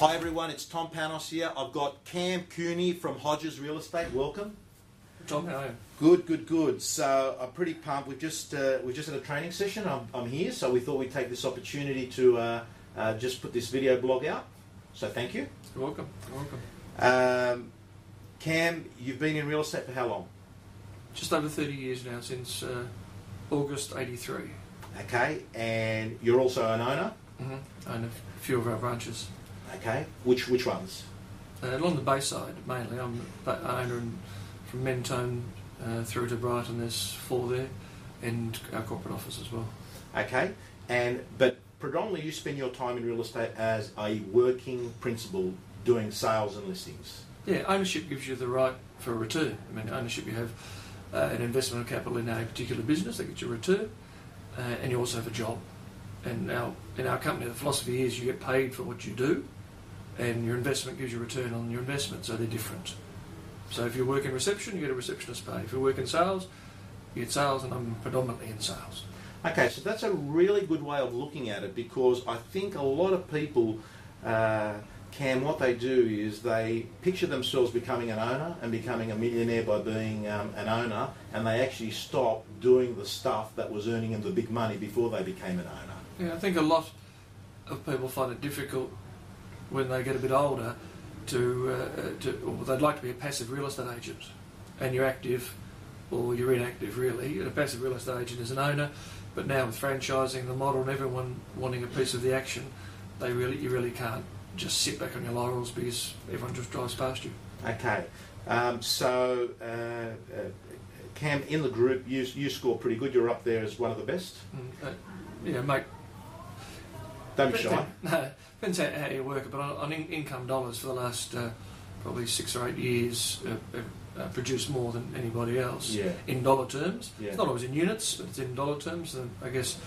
Hi everyone, it's Tom Panos here. I've got Cam Cooney from Hodges Real Estate. Welcome. Tom, how are you? Good, good, good. So I'm pretty pumped. We've just uh, we just had a training session. I'm, I'm here, so we thought we'd take this opportunity to uh, uh, just put this video blog out. So thank you. You're welcome. You're welcome. Um, Cam, you've been in real estate for how long? Just over 30 years now, since uh, August 83. Okay, and you're also an owner. Mm-hmm. Own a few of our branches. Okay, which which ones? Uh, along the Bayside, mainly. I'm the owner in, from Mentone uh, through to Brighton. There's four there, and our corporate office as well. Okay, and but predominantly you spend your time in real estate as a working principal doing sales and listings. Yeah, ownership gives you the right for a return. I mean, ownership, you have uh, an investment of capital in a particular business that gets you a return, uh, and you also have a job. And now, in our company, the philosophy is you get paid for what you do, and your investment gives you a return on your investment, so they're different. So if you work in reception, you get a receptionist pay. If you work in sales, you get sales, and I'm predominantly in sales. Okay, so that's a really good way of looking at it because I think a lot of people, uh, Cam, what they do is they picture themselves becoming an owner and becoming a millionaire by being um, an owner, and they actually stop doing the stuff that was earning them the big money before they became an owner. Yeah, I think a lot of people find it difficult when they get a bit older to, uh, to or they'd like to be a passive real estate agent, and you're active or you're inactive really. A passive real estate agent is an owner, but now with franchising the model and everyone wanting a piece of the action, they really you really can't just sit back on your laurels because everyone just drives past you. Okay, um, so uh, uh, Cam, in the group, you, you score pretty good. You're up there as one of the best. Mm, uh, yeah, mate. Don't be shy. No, depends how, how you work it, but on, on in, income dollars for the last uh, probably six or eight years, uh, uh, produced more than anybody else Yeah. in dollar terms. Yeah. It's not always in units, but it's in dollar terms. And I guess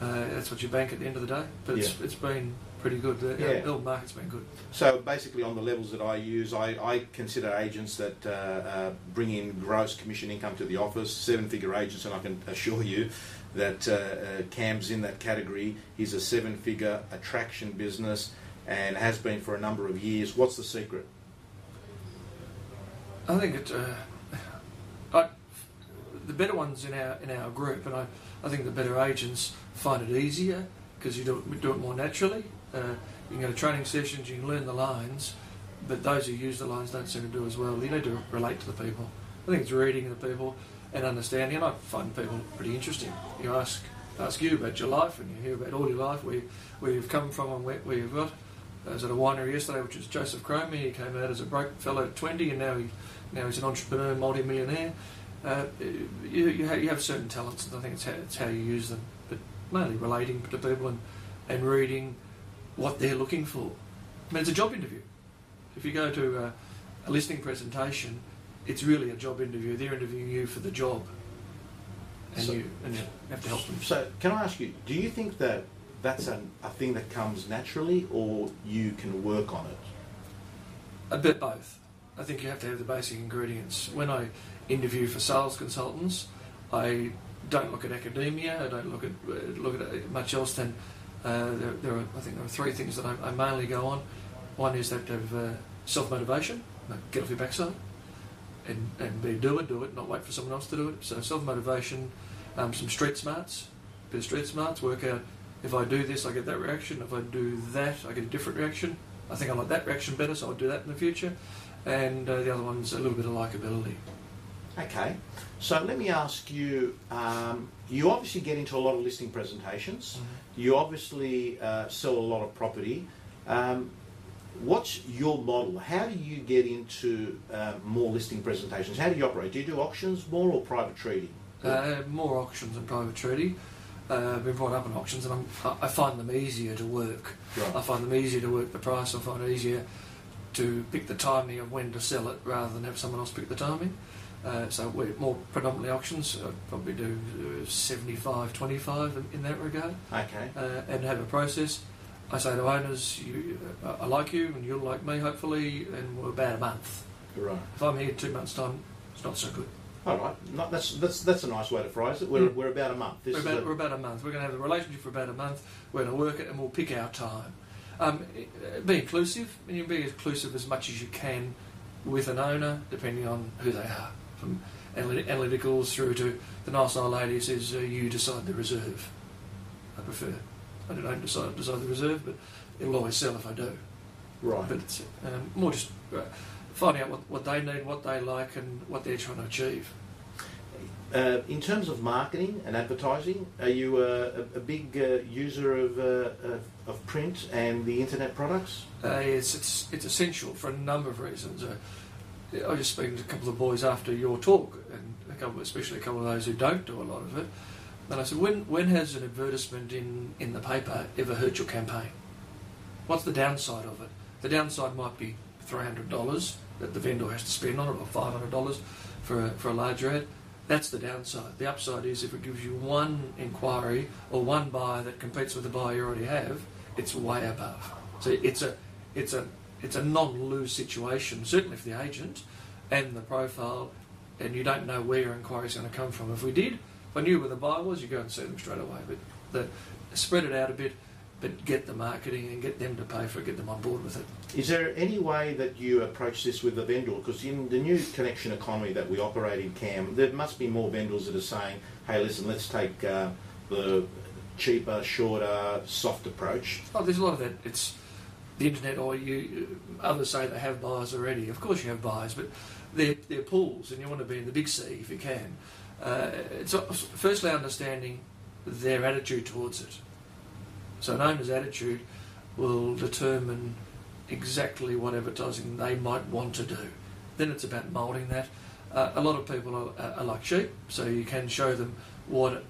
uh, that's what you bank at the end of the day. But it's, it's been pretty good. The Yeah. the market's been good. So basically, on the levels that I use, I, I consider agents that uh, uh, bring in gross commission income to the office, seven-figure agents, and I can assure you that uh, uh, Cam's in that category. He's a seven-figure attraction business and has been for a number of years. What's the secret? I think it. Uh, I, the better ones in our in our group, and I, I think the better agents find it easier because you do it, do it more naturally. Uh, you can go to training sessions, you can learn the lines, but those who use the lines don't seem to do as well. You need to relate to the people. I think it's reading the people and understanding, and I find people pretty interesting. You ask ask you about your life, and you hear about all your life, where where you've come from, and where, where you've got. I was at a winery yesterday, which is Joseph Cromie. He came out as a broke fellow at 20, and now he now he's an entrepreneur, multi-millionaire. Uh, you, you, have, you have certain talents, and I think it's how, it's how you use them. But mainly relating to people and, and reading what they're looking for. I mean, it's a job interview. If you go to a, a listing presentation, it's really a job interview. They're interviewing you for the job, and So- you and you have to help them. So, can I ask you, do you think that that's an, a thing that comes naturally, or you can work on it? A bit both. I think you have to have the basic ingredients. When I interview for sales consultants, I don't look at academia. I don't look at look at much else than uh, there, there are. I think there are three things that I, I mainly go on. One is that of uh, self motivation. Get off your backside and and be do it, do it, not wait for someone else to do it. So self motivation, um, some street smarts, bit of street smarts. Work out if I do this, I get that reaction. If I do that, I get a different reaction. I think I like that reaction better, so I'll do that in the future. And uh, the other one's a little bit of likability. Okay, so let me ask you. Um, you obviously get into a lot of listing presentations. You obviously uh, sell a lot of property. Um, what's your model? How do you get into uh, more listing presentations? How do you operate? Do you do auctions more or private treaty? Uh, more auctions and private treaty. Uh, I've been brought up in auctions, and I'm, I I find them easier to work. Right. I find them easier to work the price. I find it easier to pick the timing of when to sell it rather than have someone else pick the timing. Uh, so we're more predominantly auctions. I probably do uh, 75 25 in, in that regard Okay. uh, and have a process. I say to owners, you, uh, I like you and you'll like me hopefully, and we're about a month. Right. If I'm here two months' time, it's not so good. All right. No, that's that's that's a nice way to phrase it. We're, Mm. we're about a month. This We're about, a- we're about a month. We're going to have the relationship for about a month. We're going to work it and we'll pick our time. Um, uh, be inclusive, and you be inclusive as much as you can with an owner, depending on who they are. From analy- analyticals through to the nice old lady who says, uh, you decide the reserve. I prefer. I don't decide, decide the reserve, but it'll always sell if I do. Right. But it's um, more just uh, finding out what, what they need, what they like, and what they're trying to achieve. Uh, in terms of marketing and advertising, are you a, a, a big uh, user of, uh, of, of print and the internet products? Uh, it's, it's, it's essential for a number of reasons. Uh, I was just speaking to a couple of boys after your talk, and a couple, especially a couple of those who don't do a lot of it. And I said, when, when has an advertisement in, in the paper ever hurt your campaign? What's the downside of it? The downside might be $300 that the vendor has to spend on it, or $500 for a, for a larger ad. That's the downside. The upside is if it gives you one inquiry or one buyer that competes with the buyer you already have, it's way above. So it's a it's a it's a non-lose situation, certainly for the agent and the profile, and you don't know where your inquiry is going to come from. If we did, if I knew where the buyer was, you go and see them straight away. But the, spread it out a bit, but get the marketing and get them to pay for it, get them on board with it. Is there any way that you approach this with the vendor? Because in the new connection economy that we operate in CAM, there must be more vendors that are saying, hey, listen, let's take uh, the cheaper, shorter, soft approach. Oh, there's a lot of that. It's the internet, or you. Others say they have buyers already. Of course, you have buyers, but they're, they're pools, and you want to be in the big sea if you can. Uh, it's firstly understanding their attitude towards it. So an owner's attitude will determine exactly what advertising they might want to do. Then it's about moulding that. Uh, a lot of people are, are, like sheep, so you can show them what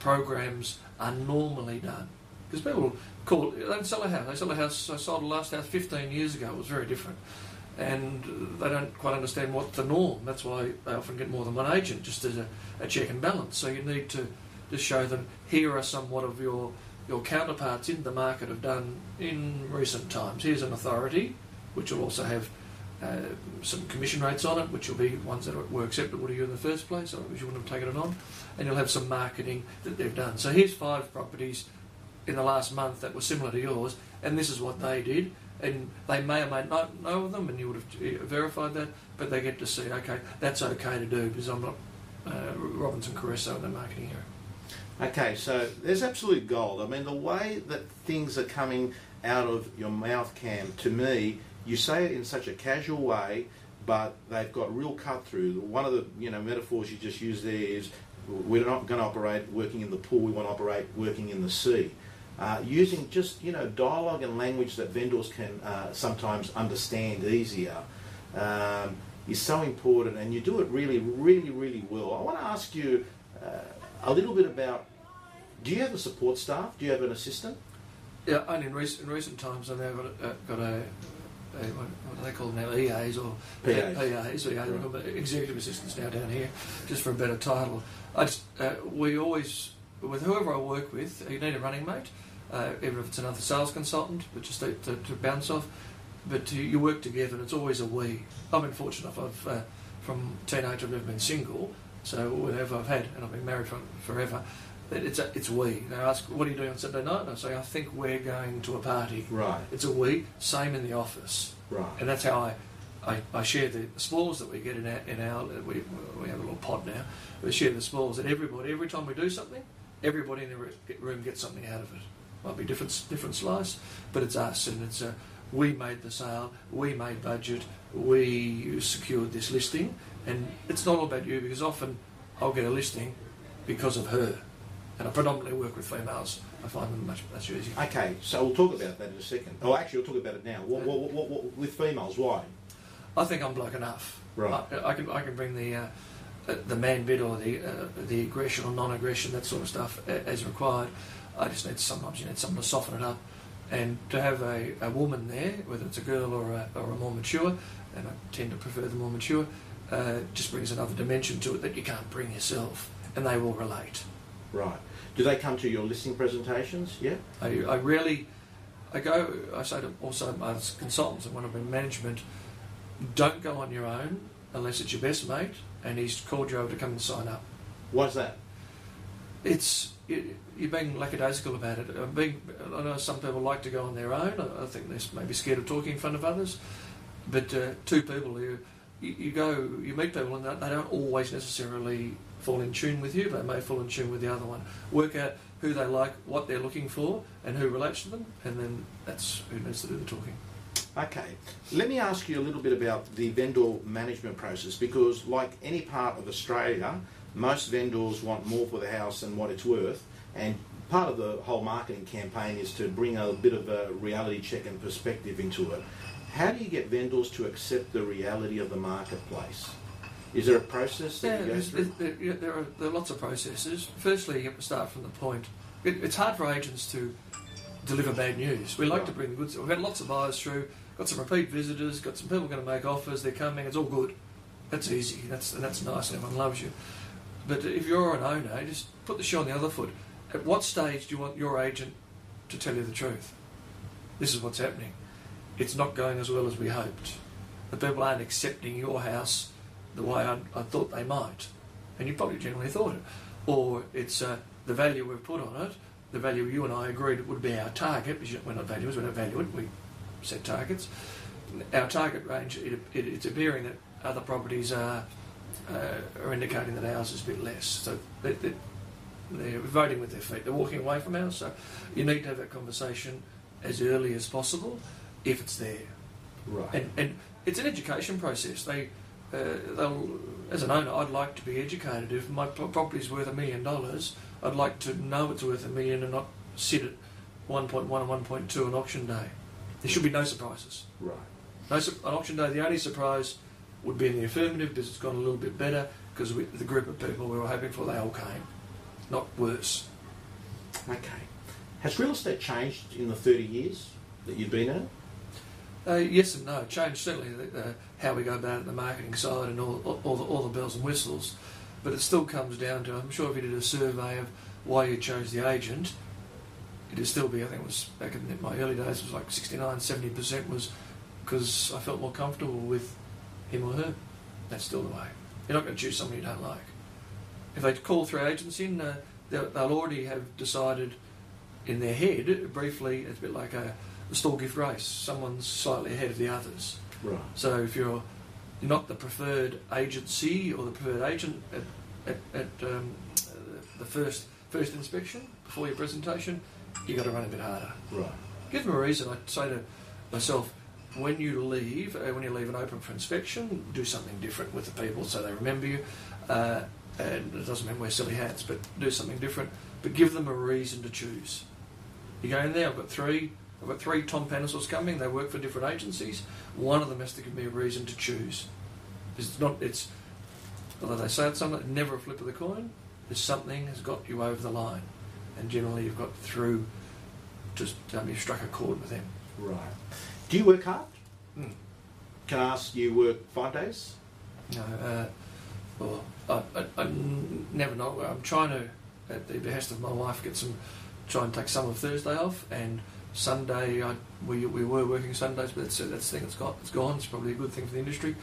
programs are normally done. Because people call they don't sell a house. They sell a house. I sold the last house 15 years ago. It was very different, and they don't quite understand what the norm. That's why they often get more than one agent, just as a, a check and balance. So you need to just show them here are somewhat of your your counterparts in the market have done in recent times. Here's an authority, which will also have uh, some commission rates on it, which will be ones that were acceptable to you in the first place, otherwise you wouldn't have taken it on. And you'll have some marketing that they've done. So here's five properties in the last month that were similar to yours, and this is what they did. And they may or may not know of them, and you would have verified that, but they get to see, okay, that's okay to do because I'm not uh, Robinson Crusoe in the marketing area. Okay, so there's absolute gold. I mean, the way that things are coming out of your mouth, Cam, to me, you say it in such a casual way, but they've got real cut through. One of the you know metaphors you just used there is we're not going to operate working in the pool. We want to operate working in the sea. Uh, using just you know dialogue and language that vendors can uh, sometimes understand easier um, is so important, and you do it really, really, really well. I want to ask you uh, a little bit about do you have a support staff? Do you have an assistant? Yeah, only in recent, in recent times I've now got a, uh, got a, a what, what, do they call them now? EAs or PAs. PAs, yeah, right. executive assistants now down here, just for a better title. I just, uh, we always, with whoever I work with, you need a running mate, uh, even if it's another sales consultant, but just to, to, to bounce off. But to, you work together, and it's always a we. I've been fortunate enough, I've, uh, from teenage, I've never been single, so whatever I've had, and I've been married for forever, it's a, it's we. They ask, what are you doing on Saturday night? And I say, I think we're going to a party. Right. It's a we. Same in the office. Right. And that's how I, I, I share the spoils that we get in our, in our we, we have a little pod now. We share the spoils, and everybody, every time we do something, everybody in the room gets something out of it. Might be different different slice, but it's us, and it's a, we made the sale, we made budget, we secured this listing, and it's not all about you because often I'll get a listing because of her and I predominantly work with females. I find them much much easier. Okay, so we'll talk about that in a second. Oh, actually, we'll talk about it now. What, what, what, what with females? Why? I think I'm bloke enough. Right. I, I can I can bring the uh, the man bit or the uh, the aggression or non-aggression that sort of stuff as required. I just need sometimes you need someone to soften it up, and to have a, a woman there, whether it's a girl or a, or a more mature, and I tend to prefer the more mature, uh, just brings another dimension to it that you can't bring yourself, and they will relate. Right. Do they come to your listing presentations? Yeah. I, I rarely, I go, I say to also my consultants and when I'm in management, don't go on your own unless it's your best mate and he's called you over to come and sign up. Why's that? It's you, you're being lackadaisical about it. Uh, being, I know some people like to go on their own. I, I think they're maybe scared of talking in front of others. But uh, two people, you, you, you go, you meet people, and they don't always necessarily fall in tune with you. They may fall in tune with the other one. Work out who they like, what they're looking for, and who relates to them, and then that's who needs to do the talking. Okay, let me ask you a little bit about the vendor management process because, like any part of Australia, most vendors want more for the house than what it's worth, and part of the whole marketing campaign is to bring a bit of a reality check and perspective into it. How do you get vendors to accept the reality of the marketplace? Is there a process that yeah, you go through? There, there, are, there are lots of processes. Firstly, you have to start from the point. It, it's hard for agents to deliver bad news. We like Right. to bring the good. We've had lots of buyers through. Got some repeat visitors. Got some people going to make offers. They're coming. It's all good. That's easy. That's that's nice. Everyone loves you. But if you're an owner, just put the shoe on the other foot. At what stage do you want your agent to tell you the truth? This is what's happening. It's not going as well as we hoped. The people aren't accepting your house the way I, I thought they might, and you probably generally thought it. Or it's uh, the value we've put on it, the value you and I agreed would be our target, because we're not valuers, we don't value it, we set targets. Our target range, it, it, it's appearing that other properties are, uh, are indicating that ours is a bit less. So they, they, they're voting with their feet, they're walking away from ours. So you need to have that conversation as early as possible if it's there. Right. And, and it's an education process. They, uh, they'll, as an owner, I'd like to be educated. If my pro- property's worth a million dollars, I'd like to know it's worth a million and not sit at 1.1 and 1.2 on auction day. There should be no surprises. right. No, on auction day, the only surprise would be in the affirmative because it's gone a little bit better because the group of people we were hoping for, they all came. Not worse. Okay. Has real estate changed in the 30 years that you've been in it? Uh, yes and no. Changed certainly the, uh, how we go about it, the marketing side, and all, all, all the, all the bells and whistles. But it still comes down to I'm sure if you did a survey of why you chose the agent, it'd still be I think it was back in my early days it was like 69, 70 percent was because I felt more comfortable with him or her. That's still the way. You're not going to choose someone you don't like. If they call three agents in, uh, they'll, they'll already have decided in their head briefly. It's a bit like a, a store gift race. Someone's slightly ahead of the others. Right. So if you're not the preferred agency or the preferred agent at, at, at um, the first first inspection before your presentation, you got to run a bit harder. Right. Give them a reason. I say to myself, when you leave, uh, when you leave an open for inspection, do something different with the people so they remember you. Uh, and it doesn't mean wear silly hats, but do something different. But give them a reason to choose. You go in there. I've got three. I've got three Tom Panoses coming. They work for different agencies. One of them has to give me a reason to choose. It's not. It's although they say it's something, never a flip of the coin. There's something has got you over the line, and generally you've got through. Just um, you've struck a chord with them. Right. Do you work hard? Hmm. Can I ask you work five days? No, uh, well, I, I, I never know. I'm trying to, at the behest of my wife, get some, try and take some of Thursday off, and Sunday I, we, we were working Sundays, but that's, that's the thing that's got, it's gone. It's probably a good thing for the industry.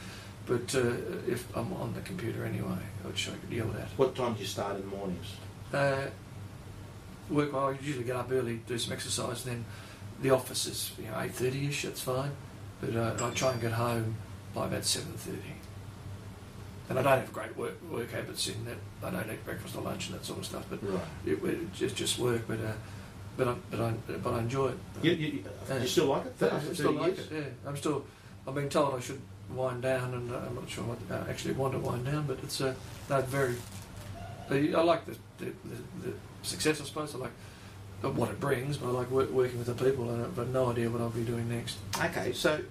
But uh, if I'm on the computer anyway, which I could yell at. What time do you start in the mornings? Uh, work well. I usually get up early, do some exercise. And then the office is you know eight thirty ish. That's fine. But uh, I try and get home by about seven thirty. And I don't have great work work habits in that I don't eat breakfast or lunch and that sort of stuff. But Right. it, it just just work. But uh, but I but I but I enjoy it. You, you, you still like it? I still like years? it. Yeah, I'm still. I've been told I should wind down, and uh, I'm not sure what I actually want to wind down, but it's uh, no, very. I I like the, the, the, success, I suppose. I like what it brings, but I like work, working with the people, and I've got no idea what I'll be doing next. Okay, so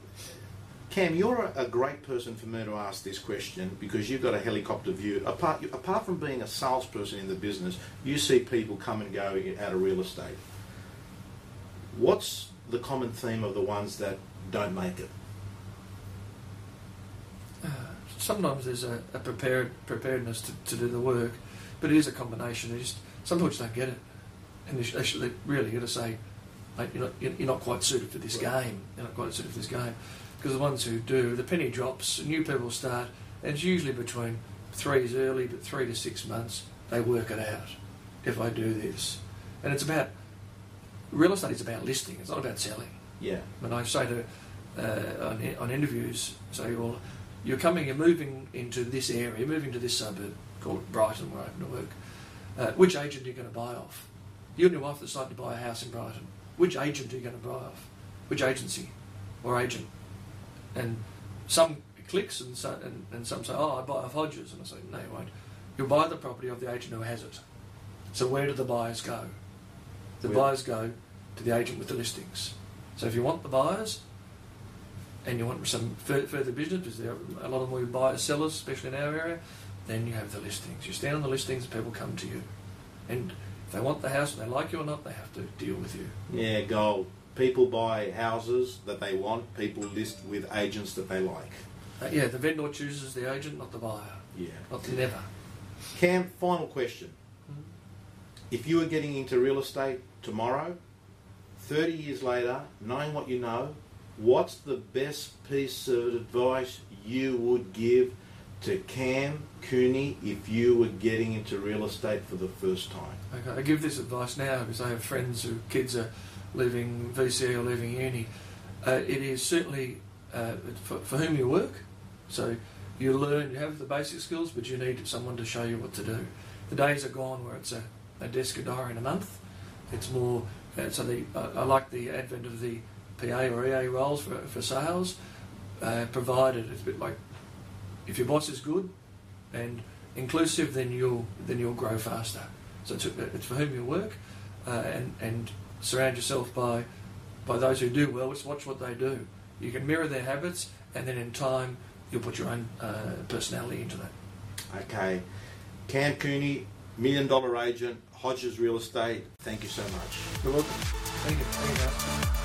Cam, you're a, a great person for me to ask this question because you've got a helicopter view. Apart, apart from being a salesperson in the business, you see people come and go out of real estate. What's the common theme of the ones that don't make it? Uh, sometimes there's a, a prepared preparedness to, to do the work, but it is a combination. They just some people just don't get it, and they, sh- they, sh- they really got to say, mate, you're not, you're you're not quite suited for this game. You're not quite suited for this game, because the ones who do, the penny drops. New people start, and it's usually between three is early, but three to six months they work it out. if I do this? And it's about real estate is about listing. It's not about selling. Yeah. And I say to uh, on, on interviews, say, well, you're coming, you're moving into this area, you're moving to this suburb, called Brighton, where I happen to work. Uh, which agent are you going to buy off? You and your wife decide to buy a house in Brighton. Which agent are you going to buy off? Which agency or agent? And some clicks and, so, and, and some say, oh, I buy off Hodges. And I say, no, you won't. You'll buy the property of the agent who has it. So where do the buyers go? The Where- buyers go to the agent with the listings. So if you want the buyers and you want some fur- further business, because there are a lot of more buyers, sellers, especially in our area, then you have the listings. You stand on the listings, people come to you. And if they want the house and they like you or not, they have to deal with you. Yeah, gold. People buy houses that they want. People list with agents that they like. Uh, yeah, the vendor chooses the agent, not the buyer. Yeah. Not the never. Cam, final question. Mhm. If you were getting into real estate tomorrow, 30 years later, knowing what you know, what's the best piece of advice you would give to Cam Cooney if you were getting into real estate for the first time? Okay, I give this advice now because I have friends whose kids are leaving VCE or leaving uni. Uh, it is certainly uh, for, for whom you work. So you learn, you have the basic skills, but you need someone to show you what to do. The days are gone where it's a, a desk, a diary, in a month. It's more, uh, so the, I, I like the advent of the PA or EA roles for, for sales, uh, provided it's a bit like if your boss is good and inclusive, then you'll then you'll grow faster. So it's, it's for whom you work, uh, and and surround yourself by by those who do well. Just watch what they do. You can mirror their habits, and then in time you'll put your own uh, personality into that. Okay. Cam Cooney, million dollar agent, Hodges Real Estate, thank you so much. You're welcome. Thank you. Thank you.